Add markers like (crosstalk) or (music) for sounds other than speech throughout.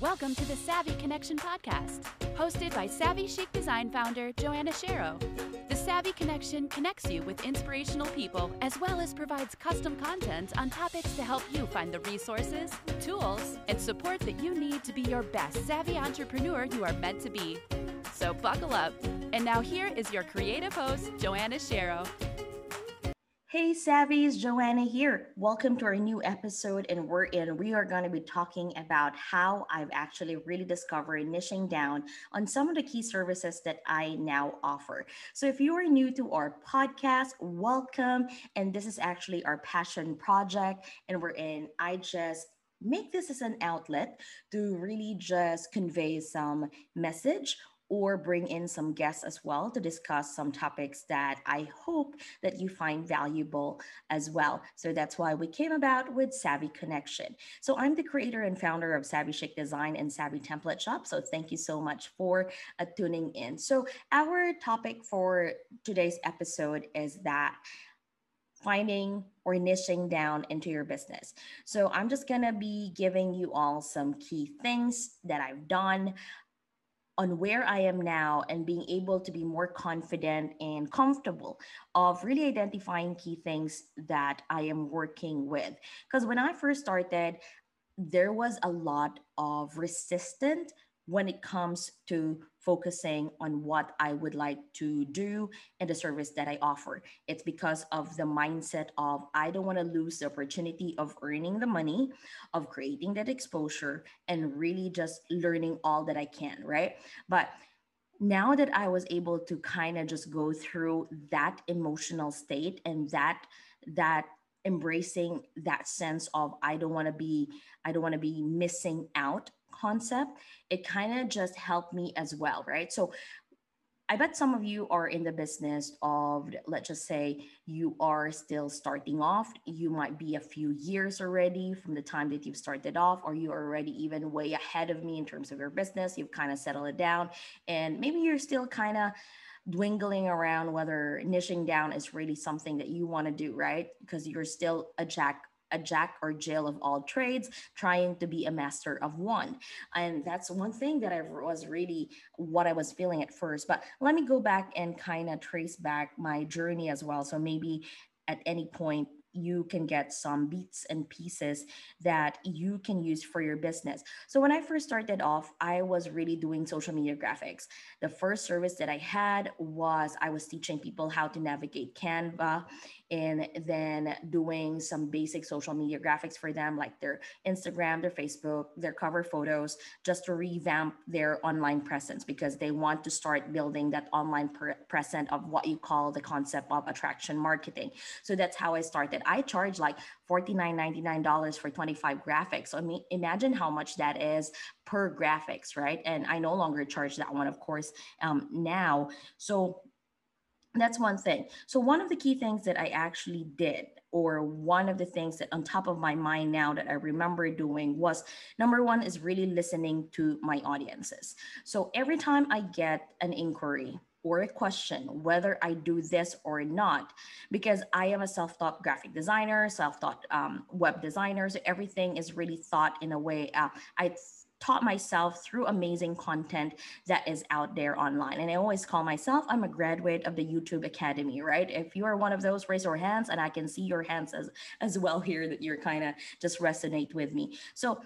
Welcome to the Savvy Connection podcast, hosted by Savvy Chic Design founder Joanna Shero. The Savvy Connection connects you with inspirational people as well as provides custom content on topics to help you find the resources, tools, and support that you need to be your best savvy entrepreneur you are meant to be. So buckle up. And now here is your creative host, Joanna Shero. Hey Savvies, Joanna here. Welcome to our new episode, and we're in. We are going to be talking about how I've actually really discovered niching down on some of the key services that I now offer. So, if you are new to our podcast, welcome. And this is actually our passion project, and we're in. I just make this as an outlet to really just convey some message or bring in some guests as well to discuss some topics that I hope that you find valuable as well. So that's why we came about with Savvy Connection. So I'm the creator and founder of Savvy Chic Design and Savvy Template Shop. So thank you so much for uh, tuning in. So our topic for today's episode is that finding or niching down into your business. So I'm just going to be giving you all some key things that I've done on where I am now and being able to be more confident and comfortable of really identifying key things that I am working with. Because when I first started, there was a lot of resistance when it comes to focusing on what I would like to do and the service that I offer. It's because of the mindset of I don't want to lose the opportunity of earning the money, of creating that exposure, and really just learning all that I can, right? But now that I was able to kind of just go through that emotional state and that that embracing that sense of I don't want to be I don't want to be missing out concept, it kind of just helped me as well, right? So I bet some of you are in the business of, let's just say, you are still starting off. You might be a few years already from the time that you've started off, or you're already even way ahead of me in terms of your business. You've kind of settled it down, and maybe you're still kind of dwindling around whether niching down is really something that you want to do, right? Because you're still a jack a jack or jill of all trades, trying to be a master of one. And that's one thing that I was really what I was feeling at first. But let me go back and kind of trace back my journey as well. So maybe at any point you can get some beats and pieces that you can use for your business. So when I first started off, I was really doing social media graphics. The first service that I had was I was teaching people how to navigate Canva and then doing some basic social media graphics for them, like their Instagram, their Facebook, their cover photos, just to revamp their online presence because they want to start building that online per- presence of what you call the concept of attraction marketing. So that's how I started. I charge like $49.99 for 25 graphics. So I mean, imagine how much that is per graphics, right? And I no longer charge that one, of course, um, now. So that's one thing. So one of the key things that I actually did or one of the things that on top of my mind now that I remember doing was number one is really listening to my audiences. So every time I get an inquiry or a question whether I do this or not, because I am a self taught graphic designer, self taught um, web designer. So everything is really thought in a way. Uh, I taught myself through amazing content that is out there online. And I always call myself, I'm a graduate of the YouTube Academy, right? If you are one of those, raise your hands and I can see your hands as, as well here that you're kind of just resonate with me. So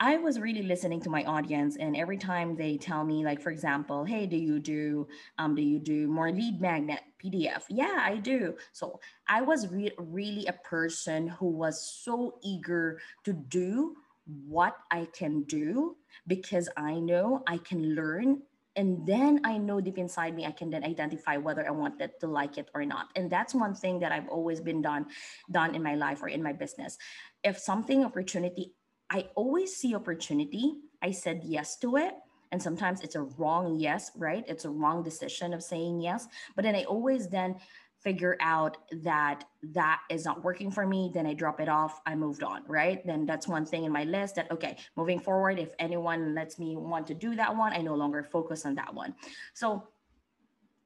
I was really listening to my audience, and every time they tell me, like for example, "Hey, do you do um, do you do more lead magnet PDF?" Yeah, I do. So I was re- really a person who was so eager to do what I can do because I know I can learn and then I know deep inside me I can then identify whether I wanted to like it or not. And that's one thing that I've always been done done in my life or in my business. If something opportunity I always see opportunity, I said yes to it. And sometimes it's a wrong yes, right? It's a wrong decision of saying yes. But then I always then figure out that that is not working for me, then I drop it off, I moved on, right? Then that's one thing in my list that, okay, moving forward, if anyone lets me want to do that one, I no longer focus on that one. So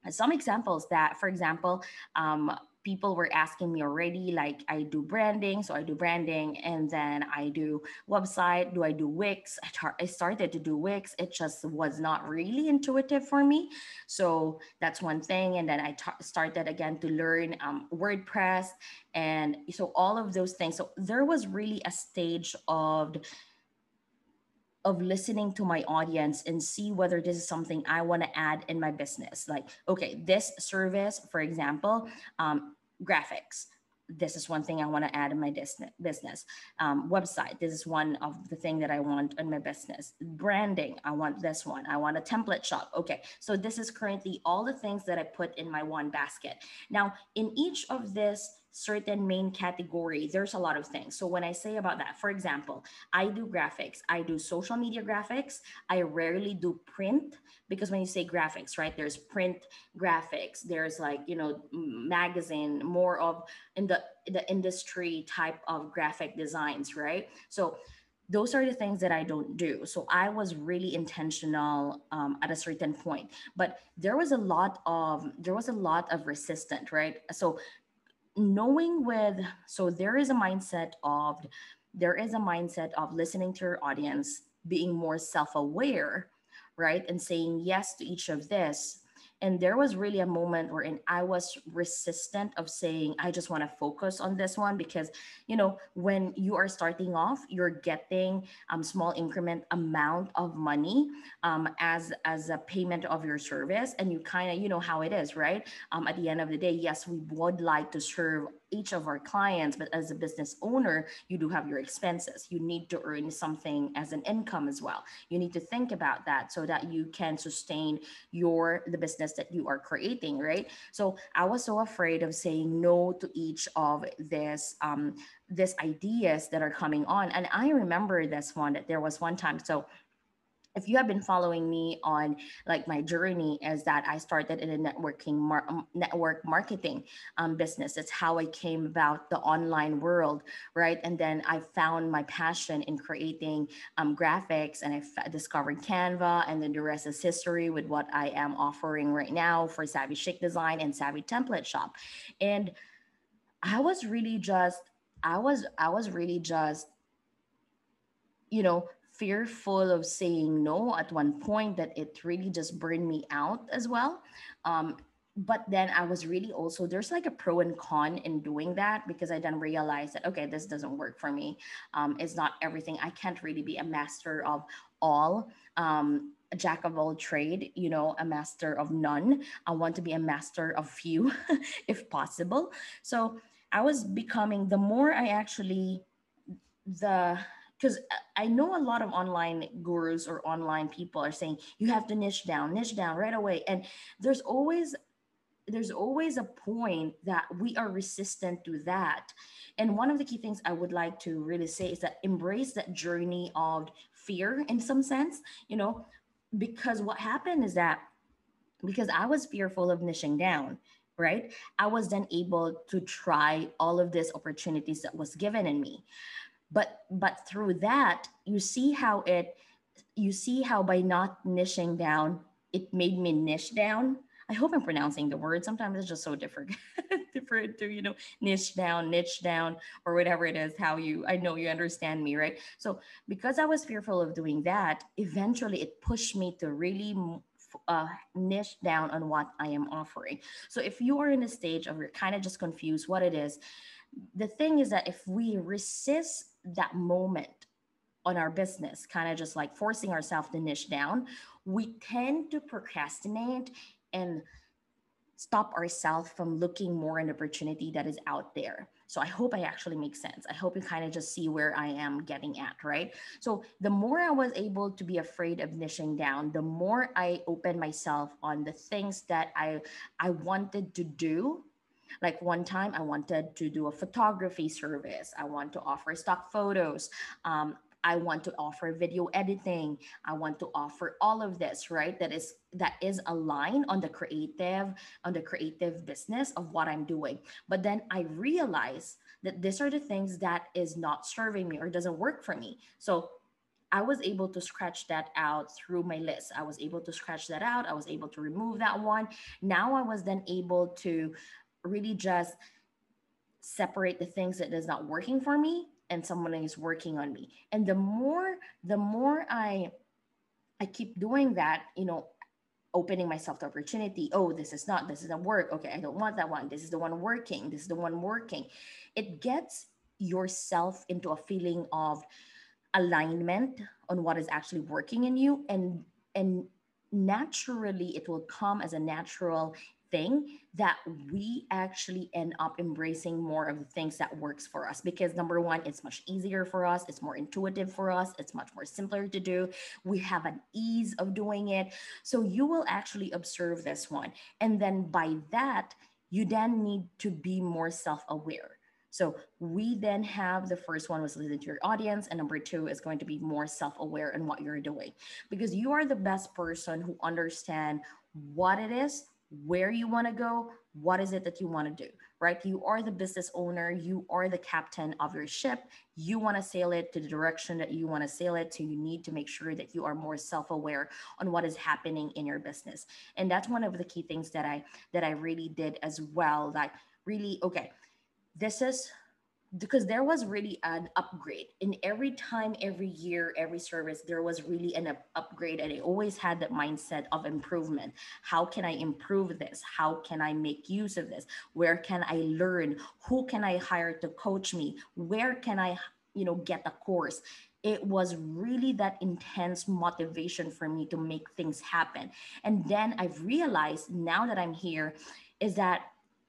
some examples that, for example, um, people were asking me already like i do branding so i do branding and then i do website do i do wix? I started to do wix it just was not really intuitive for me. So that's one thing and then I started again to learn um, wordpress and so all of those things. So there was really a stage of of listening to my audience and see whether this is something I want to add in my business. Like, okay, this service, for example, um, graphics. This is one thing I want to add in my business. Um, website. This is one of the thing that I want in my business. Branding. I want this one. I want a template shop. Okay, so this is currently all the things that I put in my one basket. Now, in each of this certain main category, there's a lot of things. So when I say about that, for example, I do graphics, I do social media graphics. I rarely do print because when you say graphics, right, there's print graphics, there's like, you know, magazine, more of in the the industry type of graphic designs, right? So those are the things that I don't do. So I was really intentional um, at a certain point, but there was a lot of there was a lot of resistance, right? So knowing with so there is a mindset of there is a mindset of listening to your audience being more self-aware right? And saying yes to each of this and there was really a moment wherein i was resistant of saying i just want to focus on this one because you know when you are starting off you're getting um small increment amount of money um as as a payment of your service and you kind of you know how it is right? Um at the end of the day yes we would like to serve each of our clients but as a business owner you do have your expenses. You need to earn something as an income as well. You need to think about that so that you can sustain your the business that you are creating right? So i was so afraid of saying no to each of this um this ideas that are coming on. And i remember this one that there was one time. So if you have been following me on like my journey is that i started in a networking mar- network marketing um, business. It's how i came about the online world right? And then i found my passion in creating um, graphics and i f- discovered canva and then the rest is history with what i am offering right now for savvy chic design and savvy template shop. And i was really just i was i was really just you know fearful of saying no at one point that it really just burned me out as well. Um, but then I was really also there's like a pro and con in doing that because I then realized that okay, this doesn't work for me. Um, it's not everything. I can't really be a master of all. Um, a jack of all trade, you know, a master of none. I want to be a master of few, (laughs) if possible. So I was becoming the more I actually the because uh, I know a lot of online gurus or online people are saying you have to niche down, niche down right away. And there's always there's always a point that we are resistant to that. And one of the key things I would like to really say is that embrace that journey of fear in some sense, you know, because what happened is that because I was fearful of niching down, right? I was then able to try all of these opportunities that was given in me but but through that you see how it you see how by not niching down it made me niche down. I hope i'm pronouncing the word. Sometimes it's just so different (laughs) different to you know niche down niche down or whatever it is how you i know you understand me right? So because i was fearful of doing that eventually it pushed me to really uh, niche down on what i am offering. So if you are in a stage of you're kind of just confused what it is the thing is that if we resist that moment on our business, kind of just like forcing ourselves to niche down, we tend to procrastinate and stop ourselves from looking more an opportunity that is out there. So I hope I actually make sense. I hope you kind of just see where I am getting at, right? So the more I was able to be afraid of niching down, the more I opened myself on the things that I I wanted to do like one time, I wanted to do a photography service. I want to offer stock photos. Um, I want to offer video editing. I want to offer all of this, right? That is that is aligned on the creative on the creative business of what I'm doing. But then I realize that these are the things that is not serving me or doesn't work for me. So I was able to scratch that out through my list. I was able to scratch that out. I was able to remove that one. Now I was then able to really just separate the things that is not working for me and someone is working on me. And the more the more i i keep doing that you know opening myself to opportunity. Oh this is not this isn't work. Okay i don't want that one. This is the one working. This is the one working. It gets yourself into a feeling of alignment on what is actually working in you. And and naturally it will come as a natural thing that we actually end up embracing more of the things that works for us. Because number one it's much easier for us it's more intuitive for us it's much more simpler to do we have an ease of doing it. So you will actually observe this one and then by that you then need to be more self-aware. So we then have the first one was listen to your audience, and number two is going to be more self-aware in what you're doing, because you are the best person who understand what it is, where you want to go, what is it that you want to do, right? You are the business owner, you are the captain of your ship. You want to sail it to the direction that you want to sail it to. You need to make sure that you are more self-aware on what is happening in your business. And that's one of the key things that I that I really did as well. That really okay, this is because there was really an upgrade. In every time every year every service there was really an up- upgrade and i always had that mindset of improvement. How can i improve this? How can i make use of this? Where can i learn? Who can i hire to coach me? Where can i you know get a course? It was really that intense motivation for me to make things happen. And then i've realized now that i'm here is that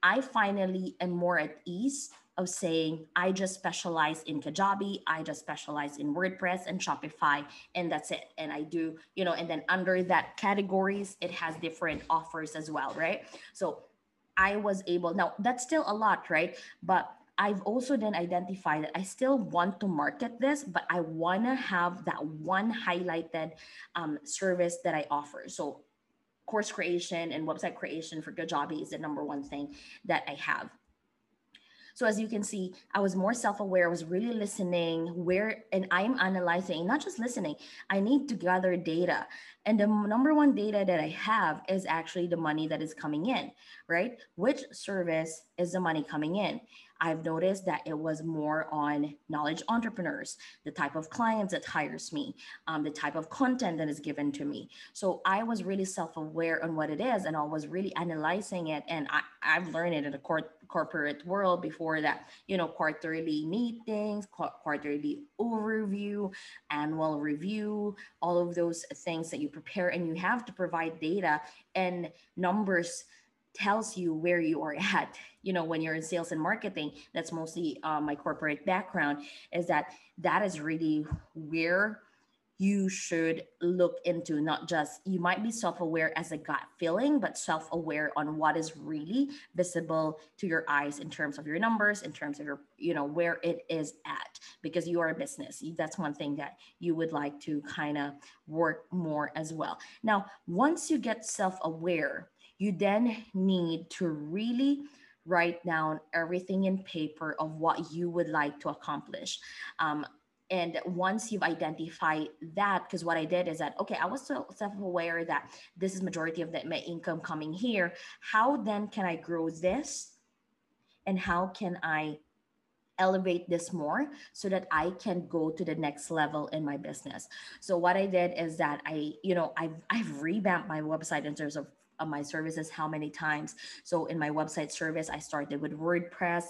I finally am more at ease of saying, I just specialize in Kajabi, I just specialize in WordPress and Shopify, and that's it. And I do, you know, and then under that categories, it has different offers as well, right? So I was able, now that's still a lot, right? But I've also then identified that I still want to market this, but I want to have that one highlighted um, service that I offer. So course creation and website creation for Kajabi is the number one thing that I have. So as you can see, I was more self-aware, I was really listening where, and I'm analyzing, not just listening, I need to gather data. And the number one data that I have is actually the money that is coming in, right? Which service is the money coming in? I've noticed that it was more on knowledge entrepreneurs, the type of clients that hires me, um, the type of content that is given to me. So I was really self-aware on what it is, and I was really analyzing it. And I, I've learned it in the court, corporate world before that, you know, quarterly meetings, qu- quarterly overview, annual review, all of those things that you prepare, and you have to provide data. And numbers tells you where you are (laughs) at you know when you're in sales and marketing. That's mostly uh, my corporate background is that that is really where you should look into not just you might be self-aware as a gut feeling but self-aware on what is really visible to your eyes in terms of your numbers in terms of your you know where it is at because you are a business that's one thing that you would like to kind of work more as well now once you get self-aware you then need to really write down everything in paper of what you would like to accomplish. Um, and once you've identified that, because what I did is that, okay, I was so self-aware that this is majority of the, my income coming here. How then can I grow this? And how can I elevate this more so that I can go to the next level in my business. So what I did is that I, you know, I've I've revamped my website in terms of of my services how many times. So in my website service, I started with WordPress,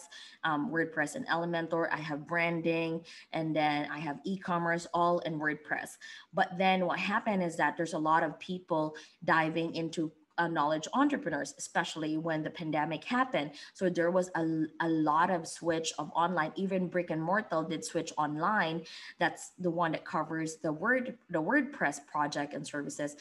um, WordPress and Elementor. I have branding, and then I have e-commerce all in WordPress. But then what happened is that there's a lot of people diving into uh, knowledge entrepreneurs, especially when the pandemic happened. So there was a, a lot of switch of online, even brick and mortar did switch online. That's the one that covers the word, the WordPress project and services.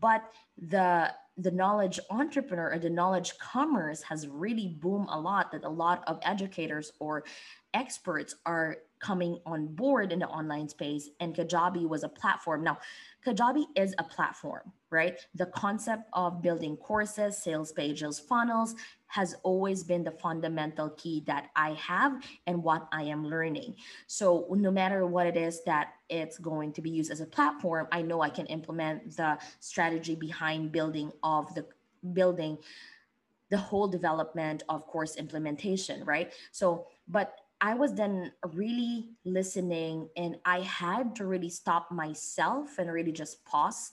But the the knowledge entrepreneur or the knowledge commerce has really boomed a lot that a lot of educators or experts are coming on board in the online space and kajabi was a platform now kajabi is a platform right the concept of building courses sales pages funnels has always been the fundamental key that I have and what I am learning. So no matter what it is that it's going to be used as a platform, I know I can implement the strategy behind building of the building the whole development of course implementation, right? So, but I was then really listening and I had to really stop myself and really just pause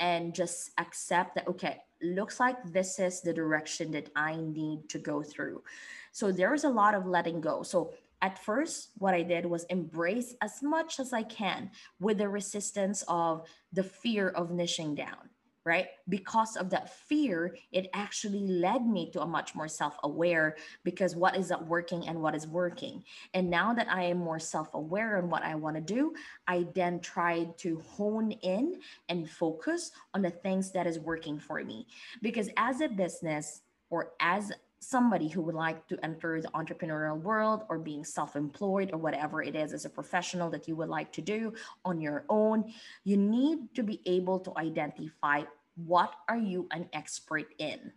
and just accept that, okay, looks like this is the direction that I need to go through. So there was a lot of letting go. So at first, what I did was embrace as much as I can with the resistance of the fear of niching down right? Because of that fear, it actually led me to a much more self aware because what is not working and what is working. And now that I am more self aware on what I want to do, I then tried to hone in and focus on the things that is working for me. Because as a business or as somebody who would like to enter the entrepreneurial world or being self-employed or whatever it is as a professional that you would like to do on your own you need to be able to identify what are you an expert in.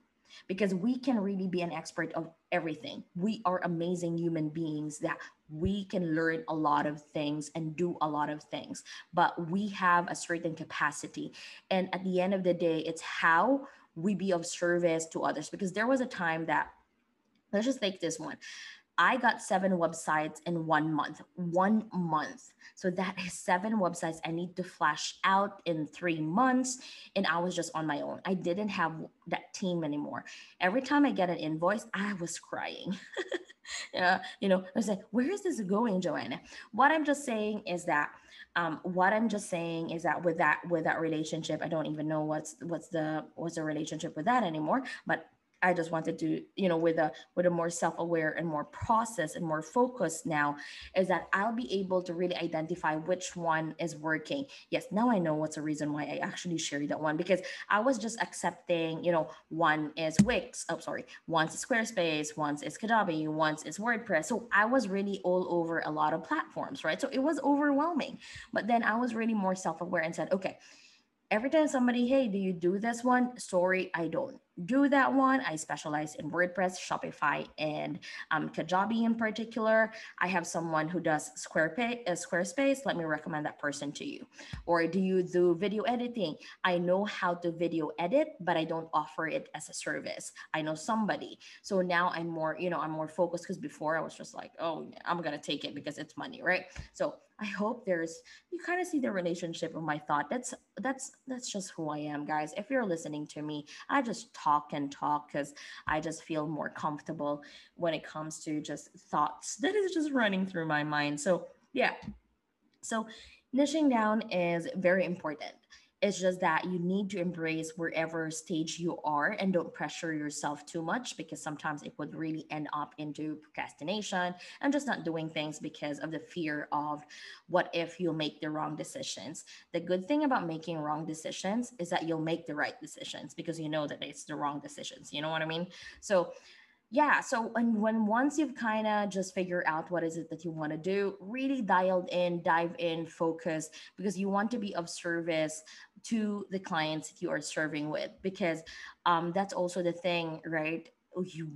Because we can really be an expert of everything. We are amazing human beings that we can learn a lot of things and do a lot of things. But we have a certain capacity. And at the end of the day it's how we be of service to others because there was a time that let's just take this one I got seven websites in one month. One month. So that is seven websites I need to flash out in three months. And I was just on my own. I didn't have that team anymore. Every time I get an invoice, I was crying. (laughs) yeah, you know, I like, where is this going, Joanna? What I'm just saying is that um, what I'm just saying is that with that with that relationship, I don't even know what's what's the what's the relationship with that anymore. But I just wanted to, you know, with a with a more self-aware and more process and more focus now, is that I'll be able to really identify which one is working. Yes, now I know what's the reason why I actually shared that one because I was just accepting, you know, one is Wix, oh sorry, once is Squarespace, once is Kajabi, once is WordPress. So I was really all over a lot of platforms, right? So it was overwhelming. But then I was really more self-aware and said, okay, every time somebody, hey, do you do this one? Sorry, I don't do that one. I specialize in WordPress, Shopify, and um, Kajabi in particular. I have someone who does Squarespace, uh, Squarespace. Let me recommend that person to you. Or do you do video editing? I know how to video edit, but I don't offer it as a service. I know somebody. So now I'm more, you know, I'm more focused because before I was just like, oh, I'm going to take it because it's money, right? So I hope there's you kind of see the relationship of my thought. That's that's that's just who I am, guys. If you're listening to me, I just talk and talk because I just feel more comfortable when it comes to just thoughts that is just running through my mind. So yeah. So niching down is very important. It's just that you need to embrace wherever stage you are and don't pressure yourself too much because sometimes it would really end up into procrastination and just not doing things because of the fear of what if you'll make the wrong decisions. The good thing about making wrong decisions is that you'll make the right decisions because you know that it's the wrong decisions. You know what I mean? So yeah so and when once you've kind of just figured out what is it that you want to do really dialed in dive in focus because you want to be of service to the clients that you are serving with because um, that's also the thing right?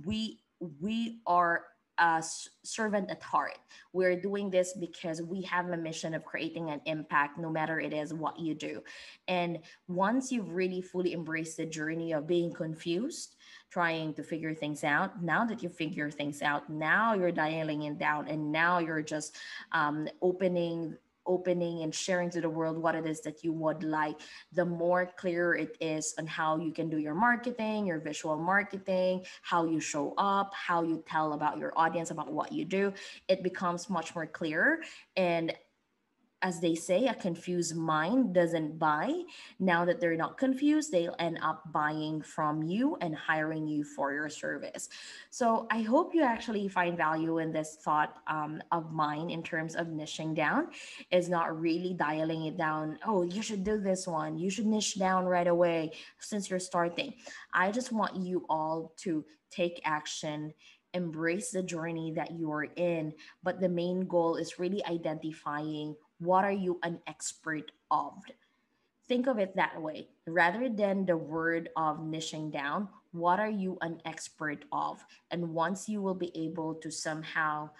We we are a servant at heart. We're doing this because we have a mission of creating an impact, no matter it is what you do. And once you've really fully embraced the journey of being confused, trying to figure things out. Now that you figure things out, now you're dialing it down and now you're just um, opening opening and sharing to the world what it is that you would like the more clear it is on how you can do your marketing your visual marketing how you show up how you tell about your audience about what you do it becomes much more clear. And as they say, a confused mind doesn't buy. Now that they're not confused, they'll end up buying from you and hiring you for your service. So I hope you actually find value in this thought um, of mine in terms of niching down, is not really dialing it down. Oh, you should do this one. You should niche down right away since you're starting. I just want you all to take action embrace the journey that you are in but the main goal is really identifying what are you an expert of? Think of it that way. Rather than the word of niching down, what are you an expert of? And once you will be able to somehow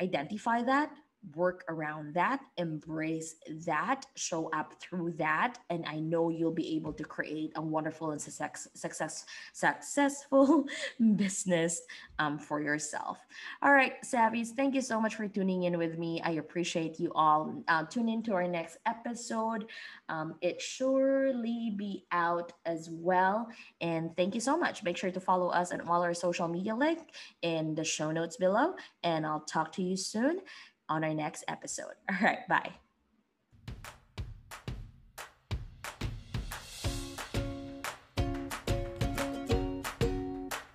identify that, work around that, embrace that, show up through that, and I know you'll be able to create a wonderful and success, success successful (laughs) business um, for yourself. All right, Savvies, thank you so much for tuning in with me. I appreciate you all. Uh, tune in to our next episode. Um, it surely be out as well. And thank you so much. Make sure to follow us on all our social media link in the show notes below. And I'll talk to you soon on our next episode. (laughs) All right, bye.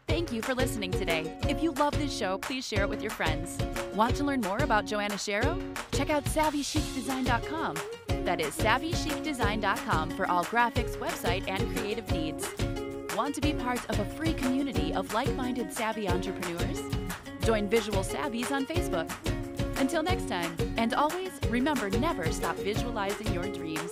Thank you for listening today. If you love this show, please share it with your friends. Want to learn more about Joanna Shero? Check out SavvyChicDesign.com. That is SavvyChicDesign.com for all graphics, website, and creative needs. Want to be part of a free community of like minded savvy entrepreneurs? Join Visual Savvies on Facebook. Until next time, and always remember never stop visualizing your dreams.